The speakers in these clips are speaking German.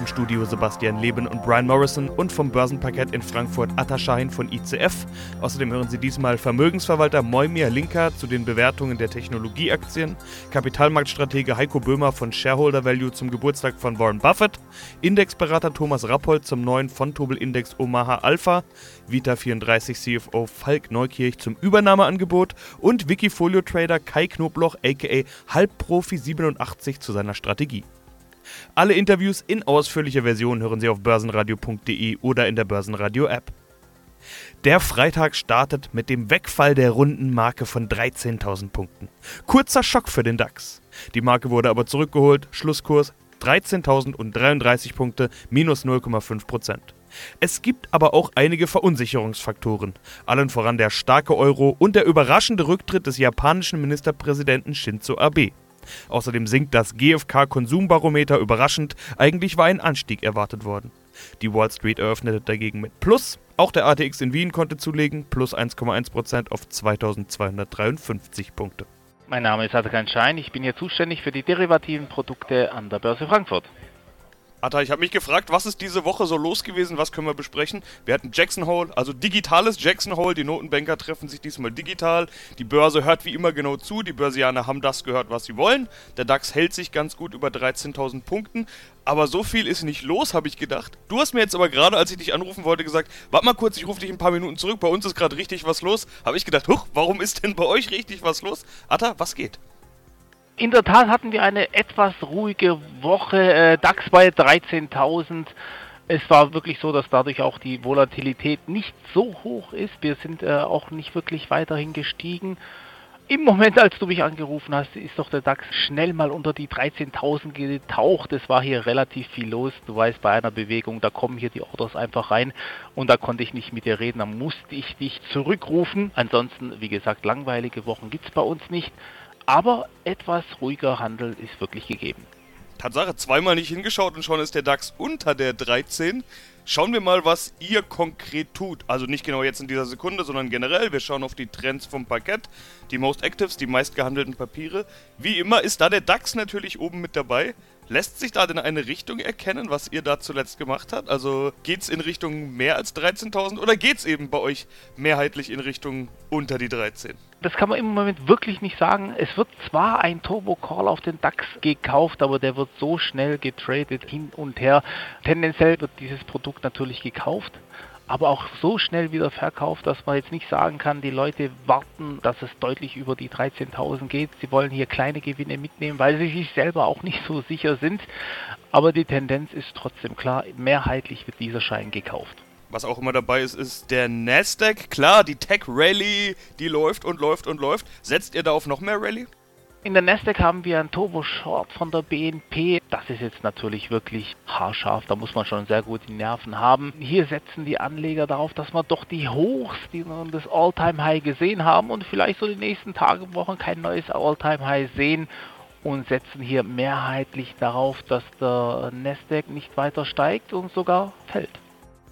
Im Studio Sebastian Leben und Brian Morrison und vom Börsenparkett in Frankfurt Ataschain von ICF. Außerdem hören Sie diesmal Vermögensverwalter Moimir Linker zu den Bewertungen der Technologieaktien, Kapitalmarktstratege Heiko Böhmer von Shareholder Value zum Geburtstag von Warren Buffett, Indexberater Thomas Rappold zum neuen Fontobel-Index Omaha Alpha, Vita34 CFO Falk Neukirch zum Übernahmeangebot und Wikifolio-Trader Kai Knobloch aka Halbprofi87 zu seiner Strategie. Alle Interviews in ausführlicher Version hören Sie auf börsenradio.de oder in der Börsenradio-App. Der Freitag startet mit dem Wegfall der runden Marke von 13.000 Punkten. Kurzer Schock für den DAX. Die Marke wurde aber zurückgeholt, Schlusskurs 13.033 Punkte, minus 0,5 Prozent. Es gibt aber auch einige Verunsicherungsfaktoren, allen voran der starke Euro und der überraschende Rücktritt des japanischen Ministerpräsidenten Shinzo Abe. Außerdem sinkt das GfK-Konsumbarometer überraschend, eigentlich war ein Anstieg erwartet worden. Die Wall Street eröffnete dagegen mit Plus, auch der ATX in Wien konnte zulegen, plus 1,1% auf 2253 Punkte. Mein Name ist Atakan Schein, ich bin hier zuständig für die derivativen Produkte an der Börse Frankfurt. Atta, ich habe mich gefragt, was ist diese Woche so los gewesen, was können wir besprechen? Wir hatten Jackson Hole, also digitales Jackson Hole, die Notenbanker treffen sich diesmal digital, die Börse hört wie immer genau zu, die Börsianer haben das gehört, was sie wollen, der DAX hält sich ganz gut über 13.000 Punkten, aber so viel ist nicht los, habe ich gedacht. Du hast mir jetzt aber gerade, als ich dich anrufen wollte, gesagt, warte mal kurz, ich rufe dich ein paar Minuten zurück, bei uns ist gerade richtig was los. Habe ich gedacht, huch, warum ist denn bei euch richtig was los? Atta, was geht? In der Tat hatten wir eine etwas ruhige Woche. Äh, DAX bei 13.000. Es war wirklich so, dass dadurch auch die Volatilität nicht so hoch ist. Wir sind äh, auch nicht wirklich weiterhin gestiegen. Im Moment, als du mich angerufen hast, ist doch der DAX schnell mal unter die 13.000 getaucht. Es war hier relativ viel los. Du weißt, bei einer Bewegung, da kommen hier die Orders einfach rein und da konnte ich nicht mit dir reden. Da musste ich dich zurückrufen. Ansonsten, wie gesagt, langweilige Wochen gibt es bei uns nicht. Aber etwas ruhiger Handel ist wirklich gegeben. Tatsache, zweimal nicht hingeschaut und schon ist der DAX unter der 13. Schauen wir mal, was ihr konkret tut. Also nicht genau jetzt in dieser Sekunde, sondern generell. Wir schauen auf die Trends vom Parkett, die Most Actives, die meistgehandelten Papiere. Wie immer ist da der DAX natürlich oben mit dabei. Lässt sich da denn eine Richtung erkennen, was ihr da zuletzt gemacht habt? Also geht es in Richtung mehr als 13.000 oder geht es eben bei euch mehrheitlich in Richtung unter die 13? Das kann man im Moment wirklich nicht sagen. Es wird zwar ein Turbo-Call auf den DAX gekauft, aber der wird so schnell getradet hin und her. Tendenziell wird dieses Produkt natürlich gekauft, aber auch so schnell wieder verkauft, dass man jetzt nicht sagen kann, die Leute warten, dass es deutlich über die 13.000 geht. Sie wollen hier kleine Gewinne mitnehmen, weil sie sich selber auch nicht so sicher sind. Aber die Tendenz ist trotzdem klar, mehrheitlich wird dieser Schein gekauft. Was auch immer dabei ist, ist der Nasdaq. Klar, die Tech Rally, die läuft und läuft und läuft. Setzt ihr da auf noch mehr Rally? In der Nasdaq haben wir einen Turbo Short von der BNP. Das ist jetzt natürlich wirklich haarscharf. Da muss man schon sehr gut die Nerven haben. Hier setzen die Anleger darauf, dass wir doch die Hochs, die wir das All-Time High gesehen haben und vielleicht so die nächsten Tage, und Wochen kein neues All-Time High sehen und setzen hier mehrheitlich darauf, dass der Nasdaq nicht weiter steigt und sogar fällt.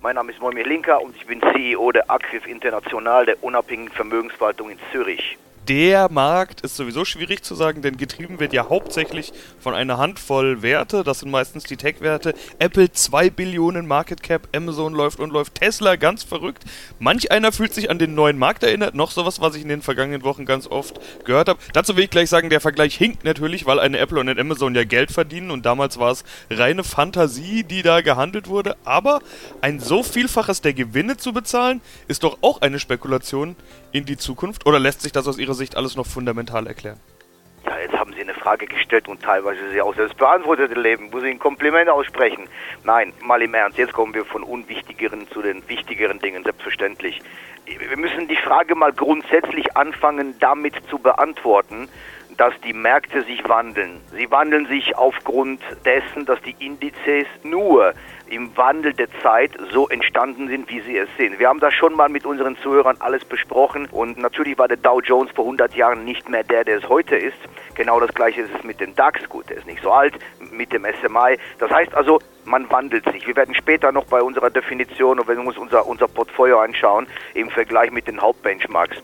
Mein Name ist Moimir Linker und ich bin CEO der Axis International der unabhängigen Vermögensverwaltung in Zürich der Markt ist sowieso schwierig zu sagen, denn getrieben wird ja hauptsächlich von einer Handvoll Werte. Das sind meistens die Tech-Werte. Apple 2 Billionen Market Cap, Amazon läuft und läuft, Tesla ganz verrückt. Manch einer fühlt sich an den neuen Markt erinnert. Noch sowas, was ich in den vergangenen Wochen ganz oft gehört habe. Dazu will ich gleich sagen, der Vergleich hinkt natürlich, weil eine Apple und ein Amazon ja Geld verdienen und damals war es reine Fantasie, die da gehandelt wurde. Aber ein so Vielfaches der Gewinne zu bezahlen, ist doch auch eine Spekulation in die Zukunft? Oder lässt sich das aus Ihrer Sicht alles noch fundamental erklären? Ja, jetzt haben Sie eine Frage gestellt und teilweise Sie auch selbst beantwortet Leben. Muss ich ein Kompliment aussprechen? Nein, mal im Ernst. Jetzt kommen wir von unwichtigeren zu den wichtigeren Dingen, selbstverständlich. Wir müssen die Frage mal grundsätzlich anfangen, damit zu beantworten, dass die Märkte sich wandeln. Sie wandeln sich aufgrund dessen, dass die Indizes nur im Wandel der Zeit so entstanden sind, wie sie es sind. Wir haben das schon mal mit unseren Zuhörern alles besprochen und natürlich war der Dow Jones vor 100 Jahren nicht mehr der, der es heute ist. Genau das gleiche ist es mit dem DAX. Gut, der ist nicht so alt, mit dem SMI. Das heißt also, man wandelt sich. Wir werden später noch bei unserer Definition und wenn wir uns unser, unser Portfolio anschauen, im Vergleich mit den Hauptbenchmarks.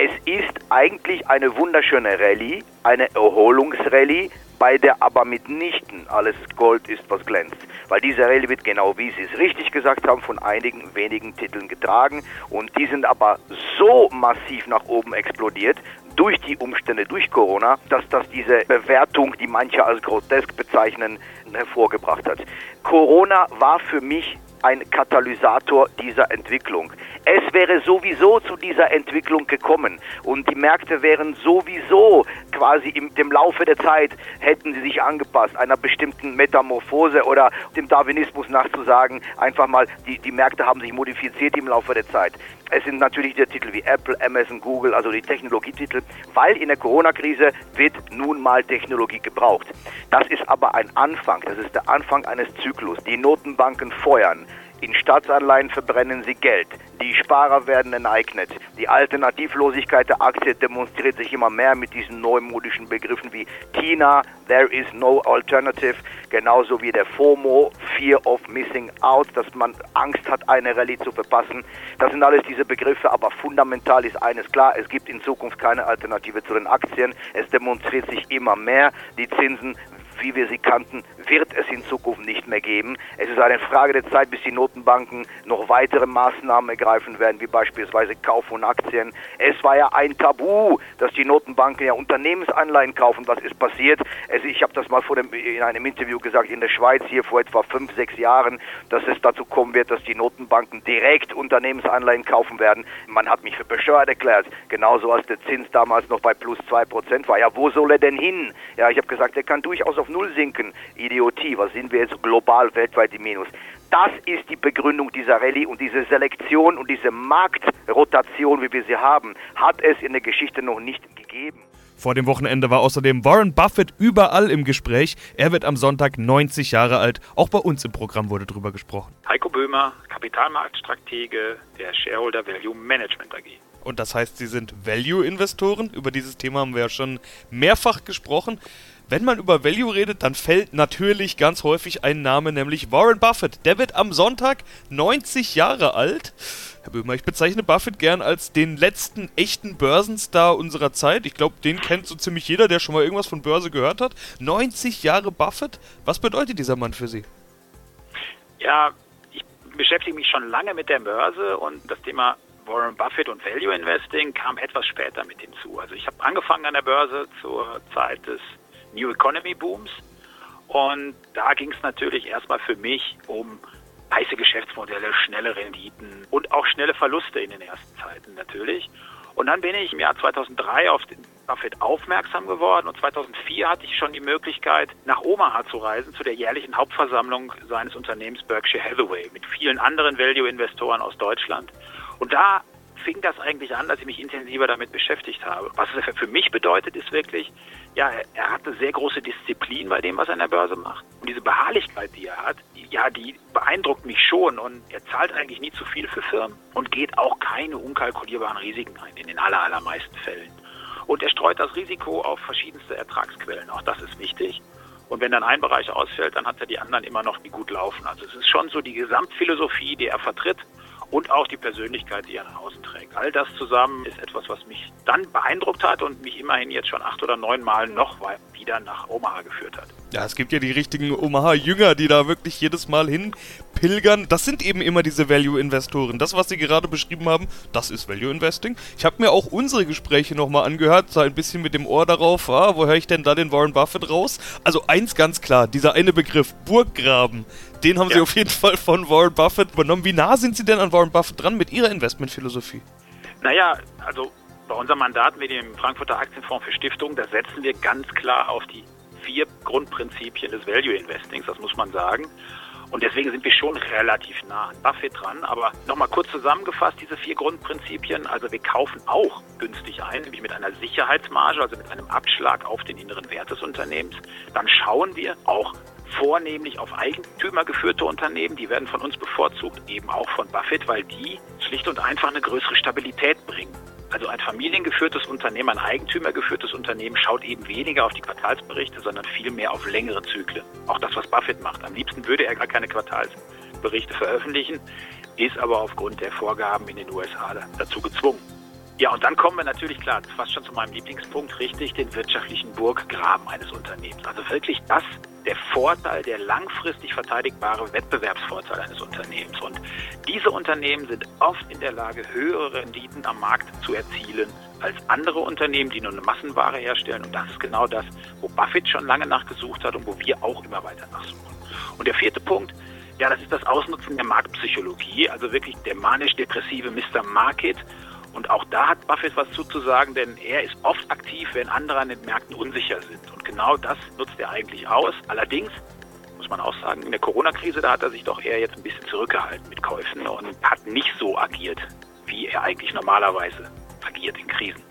Es ist eigentlich eine wunderschöne Rallye, eine Erholungsrallye, bei der aber mitnichten alles Gold ist, was glänzt. Weil diese Rallye wird genau, wie Sie es richtig gesagt haben, von einigen wenigen Titeln getragen und die sind aber so massiv nach oben explodiert, durch die Umstände, durch Corona, dass das diese Bewertung, die manche als grotesk bezeichnen, hervorgebracht hat. Corona war für mich ein Katalysator dieser Entwicklung. Es wäre sowieso zu dieser Entwicklung gekommen und die Märkte wären sowieso quasi im dem Laufe der Zeit hätten sie sich angepasst einer bestimmten Metamorphose oder dem Darwinismus nachzusagen, einfach mal die, die Märkte haben sich modifiziert im Laufe der Zeit. Es sind natürlich die Titel wie Apple, Amazon, Google, also die Technologietitel, weil in der Corona-Krise wird nun mal Technologie gebraucht. Das ist aber ein Anfang, das ist der Anfang eines Zyklus. Die Notenbanken feuern. In Staatsanleihen verbrennen sie Geld. Die Sparer werden enteignet. Die Alternativlosigkeit der Aktie demonstriert sich immer mehr mit diesen neumodischen Begriffen wie TINA, There is no alternative, genauso wie der FOMO, Fear of Missing Out, dass man Angst hat, eine Rallye zu verpassen. Das sind alles diese Begriffe, aber fundamental ist eines klar, es gibt in Zukunft keine Alternative zu den Aktien. Es demonstriert sich immer mehr. Die Zinsen wie wir sie kannten, wird es in Zukunft nicht mehr geben. Es ist eine Frage der Zeit, bis die Notenbanken noch weitere Maßnahmen ergreifen werden, wie beispielsweise Kauf von Aktien. Es war ja ein Tabu, dass die Notenbanken ja Unternehmensanleihen kaufen. Was ist passiert? Also ich habe das mal vor dem, in einem Interview gesagt, in der Schweiz hier vor etwa fünf, sechs Jahren, dass es dazu kommen wird, dass die Notenbanken direkt Unternehmensanleihen kaufen werden. Man hat mich für bescheuert erklärt, genauso als der Zins damals noch bei plus zwei Prozent war. Ja, wo soll er denn hin? Ja, ich habe gesagt, er kann durchaus auf auf Null sinken. Idiotie, was sind wir jetzt global, weltweit im Minus? Das ist die Begründung dieser Rallye und diese Selektion und diese Marktrotation, wie wir sie haben, hat es in der Geschichte noch nicht gegeben. Vor dem Wochenende war außerdem Warren Buffett überall im Gespräch. Er wird am Sonntag 90 Jahre alt. Auch bei uns im Programm wurde drüber gesprochen. Heiko Böhmer, Kapitalmarktstratege der Shareholder Value Management AG. Und das heißt, Sie sind Value-Investoren. Über dieses Thema haben wir ja schon mehrfach gesprochen. Wenn man über Value redet, dann fällt natürlich ganz häufig ein Name, nämlich Warren Buffett. Der wird am Sonntag 90 Jahre alt. Herr Böhmer, ich bezeichne Buffett gern als den letzten echten Börsenstar unserer Zeit. Ich glaube, den kennt so ziemlich jeder, der schon mal irgendwas von Börse gehört hat. 90 Jahre Buffett. Was bedeutet dieser Mann für Sie? Ja, ich beschäftige mich schon lange mit der Börse und das Thema Warren Buffett und Value Investing kam etwas später mit hinzu. Also ich habe angefangen an der Börse zur Zeit des New Economy Booms. Und da ging es natürlich erstmal für mich um heiße Geschäftsmodelle, schnelle Renditen und auch schnelle Verluste in den ersten Zeiten natürlich. Und dann bin ich im Jahr 2003 auf den Buffett aufmerksam geworden und 2004 hatte ich schon die Möglichkeit, nach Omaha zu reisen, zu der jährlichen Hauptversammlung seines Unternehmens Berkshire Hathaway mit vielen anderen Value-Investoren aus Deutschland. Und da fing das eigentlich an, dass ich mich intensiver damit beschäftigt habe. Was es für mich bedeutet, ist wirklich, ja, er hat eine sehr große Disziplin bei dem, was er an der Börse macht. Und diese Beharrlichkeit, die er hat, ja, die beeindruckt mich schon. Und er zahlt eigentlich nie zu viel für Firmen und geht auch keine unkalkulierbaren Risiken ein, in den aller, allermeisten Fällen. Und er streut das Risiko auf verschiedenste Ertragsquellen. Auch das ist wichtig. Und wenn dann ein Bereich ausfällt, dann hat er die anderen immer noch, die gut laufen. Also es ist schon so die Gesamtphilosophie, die er vertritt und auch die Persönlichkeit, die er nach außen trägt. All das zusammen ist etwas, was mich dann beeindruckt hat und mich immerhin jetzt schon acht oder neun Mal noch wieder nach Omaha geführt hat. Ja, es gibt ja die richtigen Omaha-Jünger, die da wirklich jedes Mal hinpilgern. Das sind eben immer diese Value-Investoren. Das, was Sie gerade beschrieben haben, das ist Value-Investing. Ich habe mir auch unsere Gespräche nochmal angehört, so ein bisschen mit dem Ohr darauf, ah, wo höre ich denn da den Warren Buffett raus? Also eins ganz klar, dieser eine Begriff, Burggraben, den haben ja. Sie auf jeden Fall von Warren Buffett übernommen. Wie nah sind Sie denn an Warren Buffett dran mit Ihrer Investmentphilosophie? Naja, also bei unserem Mandat mit dem Frankfurter Aktienfonds für Stiftungen, da setzen wir ganz klar auf die vier Grundprinzipien des Value Investings, das muss man sagen. Und deswegen sind wir schon relativ nah an Buffett dran. Aber nochmal kurz zusammengefasst, diese vier Grundprinzipien. Also wir kaufen auch günstig ein, nämlich mit einer Sicherheitsmarge, also mit einem Abschlag auf den inneren Wert des Unternehmens. Dann schauen wir auch vornehmlich auf Eigentümer geführte Unternehmen. Die werden von uns bevorzugt, eben auch von Buffett, weil die schlicht und einfach eine größere Stabilität bringen. Also ein familiengeführtes Unternehmen, ein eigentümergeführtes Unternehmen schaut eben weniger auf die Quartalsberichte, sondern vielmehr auf längere Zyklen. Auch das, was Buffett macht. Am liebsten würde er gar keine Quartalsberichte veröffentlichen, ist aber aufgrund der Vorgaben in den USA dazu gezwungen. Ja, und dann kommen wir natürlich klar, fast schon zu meinem Lieblingspunkt, richtig, den wirtschaftlichen Burggraben eines Unternehmens. Also wirklich das, der Vorteil, der langfristig verteidigbare Wettbewerbsvorteil eines Unternehmens. Und diese Unternehmen sind oft in der Lage, höhere Renditen am Markt zu erzielen als andere Unternehmen, die nur eine Massenware herstellen. Und das ist genau das, wo Buffett schon lange nachgesucht hat und wo wir auch immer weiter nachsuchen. Und der vierte Punkt, ja, das ist das Ausnutzen der Marktpsychologie, also wirklich der manisch-depressive Mr. Market und auch da hat Buffett was zuzusagen, denn er ist oft aktiv, wenn andere an den Märkten unsicher sind. Und genau das nutzt er eigentlich aus. Allerdings muss man auch sagen, in der Corona-Krise, da hat er sich doch eher jetzt ein bisschen zurückgehalten mit Käufen und hat nicht so agiert, wie er eigentlich normalerweise agiert in Krisen.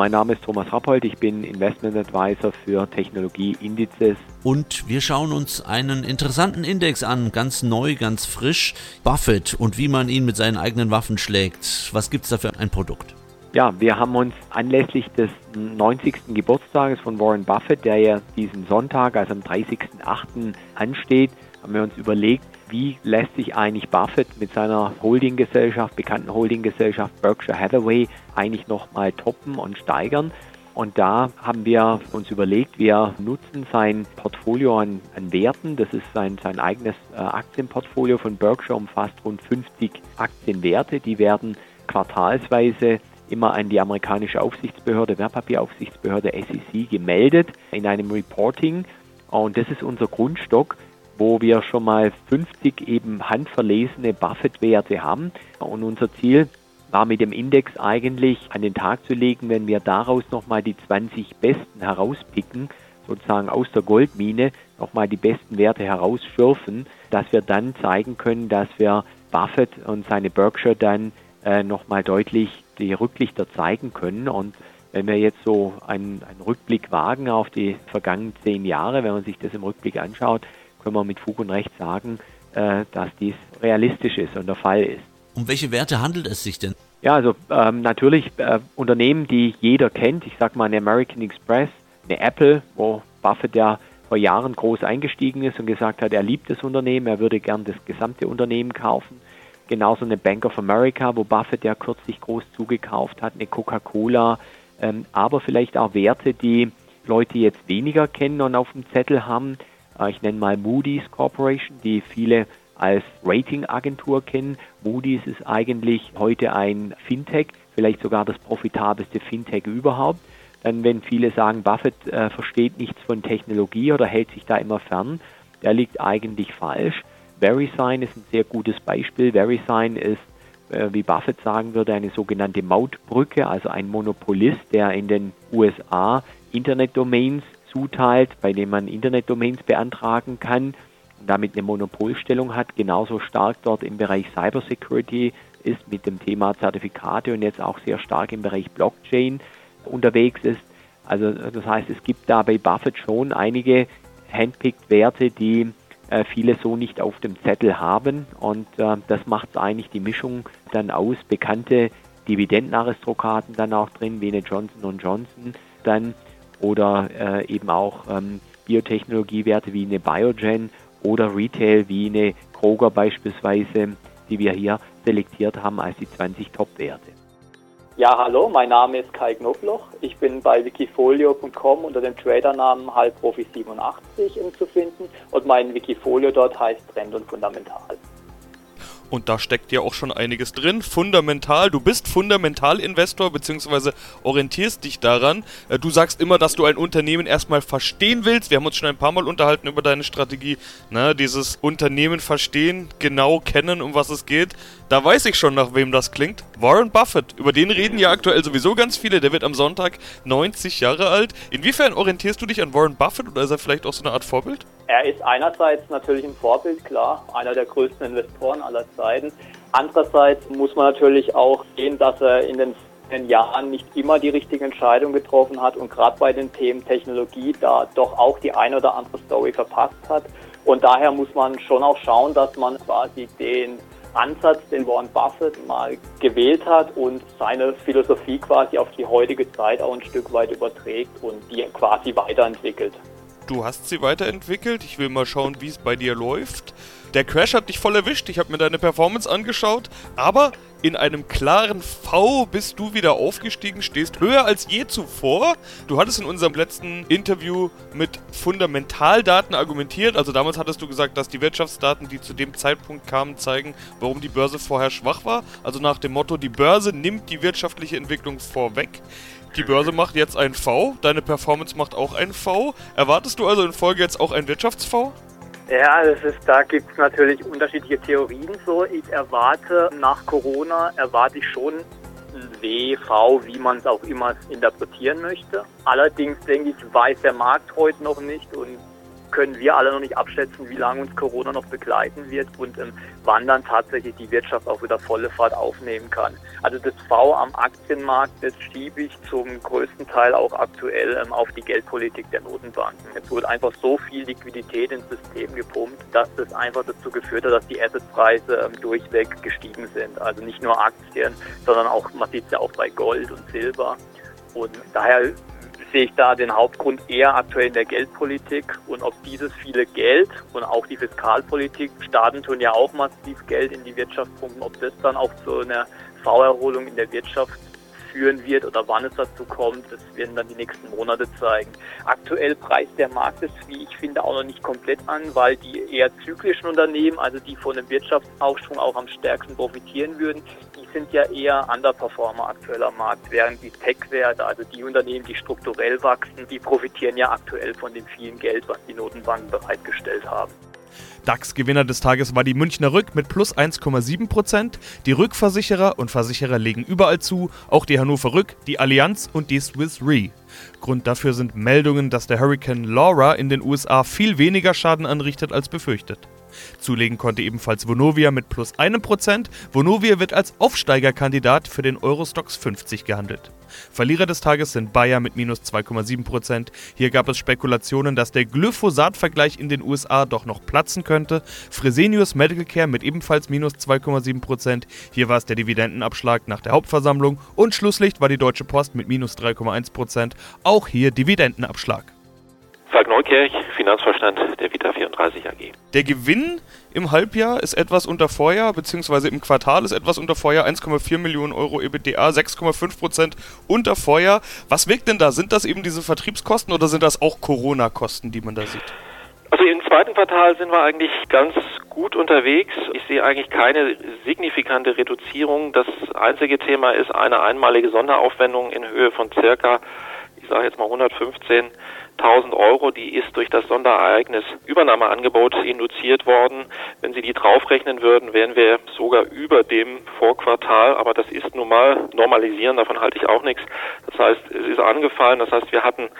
Mein Name ist Thomas Rappold, ich bin Investment Advisor für Technologieindizes. Und wir schauen uns einen interessanten Index an, ganz neu, ganz frisch. Buffett und wie man ihn mit seinen eigenen Waffen schlägt. Was gibt es da für ein Produkt? Ja, wir haben uns anlässlich des 90. Geburtstages von Warren Buffett, der ja diesen Sonntag, also am 30.08. ansteht, haben wir uns überlegt, wie lässt sich eigentlich Buffett mit seiner Holdinggesellschaft, bekannten Holdinggesellschaft Berkshire Hathaway eigentlich nochmal toppen und steigern. Und da haben wir uns überlegt, wir nutzen sein Portfolio an, an Werten. Das ist sein, sein eigenes äh, Aktienportfolio von Berkshire, umfasst rund 50 Aktienwerte. Die werden quartalsweise immer an die amerikanische Aufsichtsbehörde, Wertpapieraufsichtsbehörde SEC gemeldet in einem Reporting. Und das ist unser Grundstock wo wir schon mal 50 eben handverlesene Buffett-Werte haben. Und unser Ziel war mit dem Index eigentlich an den Tag zu legen, wenn wir daraus nochmal die 20 besten herauspicken, sozusagen aus der Goldmine nochmal die besten Werte herausschürfen, dass wir dann zeigen können, dass wir Buffett und seine Berkshire dann äh, nochmal deutlich die Rücklichter zeigen können. Und wenn wir jetzt so einen, einen Rückblick wagen auf die vergangenen zehn Jahre, wenn man sich das im Rückblick anschaut, können wir mit Fug und Recht sagen, äh, dass dies realistisch ist und der Fall ist. Um welche Werte handelt es sich denn? Ja, also ähm, natürlich äh, Unternehmen, die jeder kennt. Ich sage mal eine American Express, eine Apple, wo Buffett ja vor Jahren groß eingestiegen ist und gesagt hat, er liebt das Unternehmen, er würde gern das gesamte Unternehmen kaufen. Genauso eine Bank of America, wo Buffett ja kürzlich groß zugekauft hat, eine Coca-Cola, ähm, aber vielleicht auch Werte, die Leute jetzt weniger kennen und auf dem Zettel haben, ich nenne mal Moody's Corporation, die viele als Ratingagentur kennen. Moody's ist eigentlich heute ein Fintech, vielleicht sogar das profitabelste Fintech überhaupt. Dann, wenn viele sagen, Buffett äh, versteht nichts von Technologie oder hält sich da immer fern, der liegt eigentlich falsch. VeriSign ist ein sehr gutes Beispiel. VeriSign ist, äh, wie Buffett sagen würde, eine sogenannte Mautbrücke, also ein Monopolist, der in den USA Internetdomains zuteilt, bei dem man Internetdomains beantragen kann und damit eine Monopolstellung hat, genauso stark dort im Bereich Cybersecurity ist mit dem Thema Zertifikate und jetzt auch sehr stark im Bereich Blockchain unterwegs ist. Also das heißt, es gibt da bei Buffett schon einige handpicked Werte, die äh, viele so nicht auf dem Zettel haben und äh, das macht eigentlich die Mischung dann aus. Bekannte Dividendenaristokraten dann auch drin, wie eine Johnson Johnson, dann oder äh, eben auch ähm, Biotechnologiewerte wie eine Biogen oder Retail wie eine Kroger beispielsweise, die wir hier selektiert haben als die 20 Top-Werte. Ja, hallo, mein Name ist Kai Knobloch. Ich bin bei wikifolio.com unter dem Tradernamen Halbprofi87 zu finden und mein Wikifolio dort heißt Trend und Fundamental. Und da steckt ja auch schon einiges drin. Fundamental, du bist Fundamentalinvestor beziehungsweise orientierst dich daran. Äh, du sagst immer, dass du ein Unternehmen erstmal verstehen willst. Wir haben uns schon ein paar Mal unterhalten über deine Strategie. Na, dieses Unternehmen verstehen, genau kennen, um was es geht. Da weiß ich schon, nach wem das klingt. Warren Buffett. Über den reden ja aktuell sowieso ganz viele. Der wird am Sonntag 90 Jahre alt. Inwiefern orientierst du dich an Warren Buffett oder ist er vielleicht auch so eine Art Vorbild? Er ist einerseits natürlich ein Vorbild, klar, einer der größten Investoren aller Zeiten. Andererseits muss man natürlich auch sehen, dass er in den den Jahren nicht immer die richtige Entscheidung getroffen hat und gerade bei den Themen Technologie da doch auch die eine oder andere Story verpasst hat. Und daher muss man schon auch schauen, dass man quasi den Ansatz, den Warren Buffett mal gewählt hat und seine Philosophie quasi auf die heutige Zeit auch ein Stück weit überträgt und die quasi weiterentwickelt. Du hast sie weiterentwickelt. Ich will mal schauen, wie es bei dir läuft. Der Crash hat dich voll erwischt. Ich habe mir deine Performance angeschaut. Aber in einem klaren V bist du wieder aufgestiegen, stehst höher als je zuvor. Du hattest in unserem letzten Interview mit Fundamentaldaten argumentiert. Also damals hattest du gesagt, dass die Wirtschaftsdaten, die zu dem Zeitpunkt kamen, zeigen, warum die Börse vorher schwach war. Also nach dem Motto, die Börse nimmt die wirtschaftliche Entwicklung vorweg. Die Börse macht jetzt ein V, deine Performance macht auch ein V. Erwartest du also in Folge jetzt auch ein Wirtschafts-V? Ja, das ist, da gibt es natürlich unterschiedliche Theorien so. Ich erwarte nach Corona, erwarte ich schon ein W, V, wie man es auch immer interpretieren möchte. Allerdings denke ich, weiß der Markt heute noch nicht und können wir alle noch nicht abschätzen, wie lange uns Corona noch begleiten wird und ähm, wann dann tatsächlich die Wirtschaft auch wieder volle Fahrt aufnehmen kann. Also das V am Aktienmarkt, das schiebe ich zum größten Teil auch aktuell ähm, auf die Geldpolitik der Notenbanken. Es wurde einfach so viel Liquidität ins System gepumpt, dass das einfach dazu geführt hat, dass die Assetpreise ähm, durchweg gestiegen sind. Also nicht nur Aktien, sondern auch, man sieht es ja auch bei Gold und Silber. Und daher sehe ich da den Hauptgrund eher aktuell in der Geldpolitik und ob dieses viele Geld und auch die Fiskalpolitik, Staaten tun ja auch massiv Geld in die Wirtschaft pumpen, ob das dann auch zu einer V-Erholung in der Wirtschaft führen wird oder wann es dazu kommt, das werden dann die nächsten Monate zeigen. Aktuell preist der Markt es, wie ich finde, auch noch nicht komplett an, weil die eher zyklischen Unternehmen, also die von dem Wirtschaftsaufschwung auch am stärksten profitieren würden, die sind ja eher Underperformer aktuell Markt, während die Tech-Werte, also die Unternehmen, die strukturell wachsen, die profitieren ja aktuell von dem vielen Geld, was die Notenbanken bereitgestellt haben. DAX-Gewinner des Tages war die Münchner Rück mit plus 1,7%. Die Rückversicherer und Versicherer legen überall zu, auch die Hannover Rück, die Allianz und die Swiss Re. Grund dafür sind Meldungen, dass der Hurricane Laura in den USA viel weniger Schaden anrichtet als befürchtet. Zulegen konnte ebenfalls Vonovia mit plus einem Prozent. Vonovia wird als Aufsteigerkandidat für den Eurostox 50 gehandelt. Verlierer des Tages sind Bayer mit minus 2,7 Prozent. Hier gab es Spekulationen, dass der Glyphosat-Vergleich in den USA doch noch platzen könnte. Fresenius Medical Care mit ebenfalls minus 2,7 Prozent. Hier war es der Dividendenabschlag nach der Hauptversammlung. Und Schlusslicht war die Deutsche Post mit minus 3,1 Prozent. Auch hier Dividendenabschlag. Falk Neukirch, Finanzvorstand der Vita 34 AG. Der Gewinn im Halbjahr ist etwas unter Vorjahr, beziehungsweise im Quartal ist etwas unter Vorjahr, 1,4 Millionen Euro EBITDA, 6,5 Prozent unter Vorjahr. Was wirkt denn da? Sind das eben diese Vertriebskosten oder sind das auch Corona-Kosten, die man da sieht? Also im zweiten Quartal sind wir eigentlich ganz gut unterwegs. Ich sehe eigentlich keine signifikante Reduzierung. Das einzige Thema ist eine einmalige Sonderaufwendung in Höhe von circa, sage jetzt mal 115 1000 Euro, die ist durch das Sonderereignis Übernahmeangebot induziert worden. Wenn Sie die draufrechnen würden, wären wir sogar über dem Vorquartal, aber das ist nun mal normalisieren, davon halte ich auch nichts. Das heißt, es ist angefallen, das heißt, wir hatten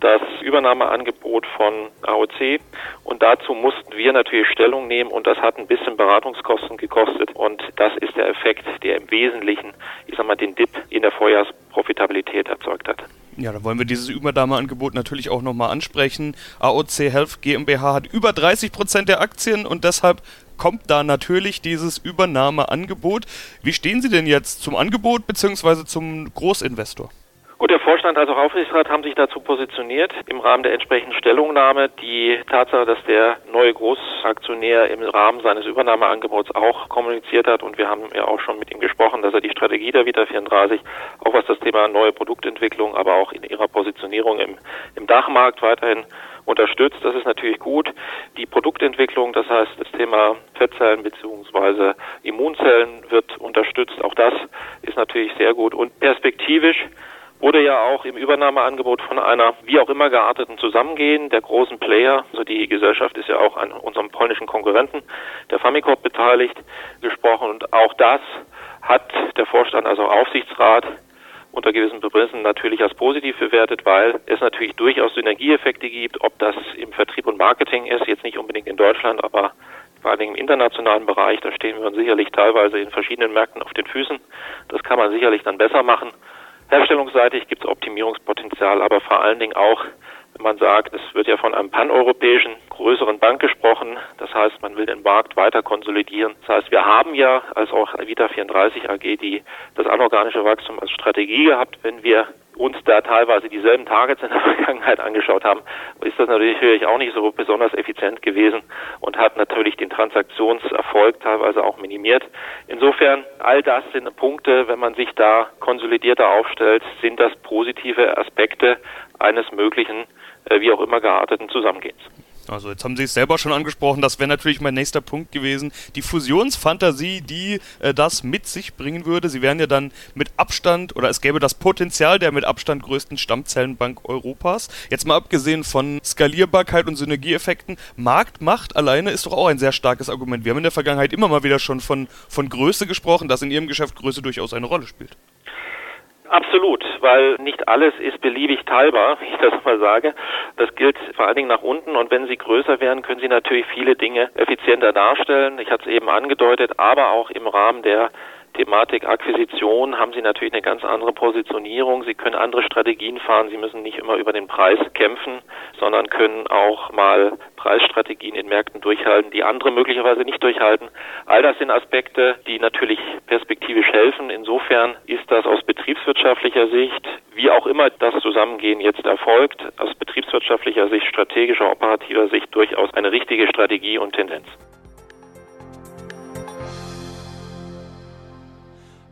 das Übernahmeangebot von AOC und dazu mussten wir natürlich Stellung nehmen und das hat ein bisschen Beratungskosten gekostet und das ist der Effekt, der im Wesentlichen, ich sag mal, den Dip in der Vorjahrsprofitabilität erzeugt hat. Ja, da wollen wir dieses Übernahmeangebot natürlich auch nochmal ansprechen. AOC Health GmbH hat über 30 Prozent der Aktien und deshalb kommt da natürlich dieses Übernahmeangebot. Wie stehen Sie denn jetzt zum Angebot bzw. zum Großinvestor? Gut, der Vorstand als auch Aufsichtsrat haben sich dazu positioniert im Rahmen der entsprechenden Stellungnahme. Die Tatsache, dass der neue Großaktionär im Rahmen seines Übernahmeangebots auch kommuniziert hat und wir haben ja auch schon mit ihm gesprochen, dass er die Strategie der Vita 34, auch was das Thema neue Produktentwicklung, aber auch in ihrer Positionierung im, im Dachmarkt weiterhin unterstützt. Das ist natürlich gut. Die Produktentwicklung, das heißt das Thema Fettzellen bzw. Immunzellen wird unterstützt. Auch das ist natürlich sehr gut. Und perspektivisch oder ja auch im Übernahmeangebot von einer wie auch immer gearteten Zusammengehen der großen Player, also die Gesellschaft ist ja auch an unserem polnischen Konkurrenten, der Famicort, beteiligt, gesprochen und auch das hat der Vorstand, also Aufsichtsrat, unter gewissen Bebrissen natürlich als positiv bewertet, weil es natürlich durchaus Synergieeffekte gibt, ob das im Vertrieb und Marketing ist, jetzt nicht unbedingt in Deutschland, aber vor allem im internationalen Bereich, da stehen wir uns sicherlich teilweise in verschiedenen Märkten auf den Füßen. Das kann man sicherlich dann besser machen. Herstellungsseitig gibt es Optimierungspotenzial, aber vor allen Dingen auch, wenn man sagt, es wird ja von einem paneuropäischen größeren Bank gesprochen. Das heißt, man will den Markt weiter konsolidieren. Das heißt, wir haben ja als auch Vita 34 AG die, das anorganische Wachstum als Strategie gehabt. Wenn wir uns da teilweise dieselben Targets in der Vergangenheit angeschaut haben, ist das natürlich auch nicht so besonders effizient gewesen und hat natürlich den Transaktionserfolg teilweise auch minimiert. Insofern, all das sind Punkte, wenn man sich da konsolidierter aufstellt, sind das positive Aspekte eines möglichen, äh, wie auch immer gearteten Zusammengehens. Also jetzt haben Sie es selber schon angesprochen, das wäre natürlich mein nächster Punkt gewesen. Die Fusionsfantasie, die äh, das mit sich bringen würde. Sie wären ja dann mit Abstand oder es gäbe das Potenzial der mit Abstand größten Stammzellenbank Europas. Jetzt mal abgesehen von Skalierbarkeit und Synergieeffekten, Marktmacht alleine ist doch auch ein sehr starkes Argument. Wir haben in der Vergangenheit immer mal wieder schon von, von Größe gesprochen, dass in Ihrem Geschäft Größe durchaus eine Rolle spielt. Absolut, weil nicht alles ist beliebig teilbar, wie ich das mal sage. Das gilt vor allen Dingen nach unten und wenn Sie größer werden, können Sie natürlich viele Dinge effizienter darstellen. Ich hatte es eben angedeutet, aber auch im Rahmen der Thematik Akquisition haben Sie natürlich eine ganz andere Positionierung. Sie können andere Strategien fahren. Sie müssen nicht immer über den Preis kämpfen, sondern können auch mal Preisstrategien in Märkten durchhalten, die andere möglicherweise nicht durchhalten. All das sind Aspekte, die natürlich perspektivisch helfen. Insofern ist das aus betriebswirtschaftlicher Sicht, wie auch immer das Zusammengehen jetzt erfolgt, aus betriebswirtschaftlicher Sicht, strategischer, operativer Sicht durchaus eine richtige Strategie und Tendenz.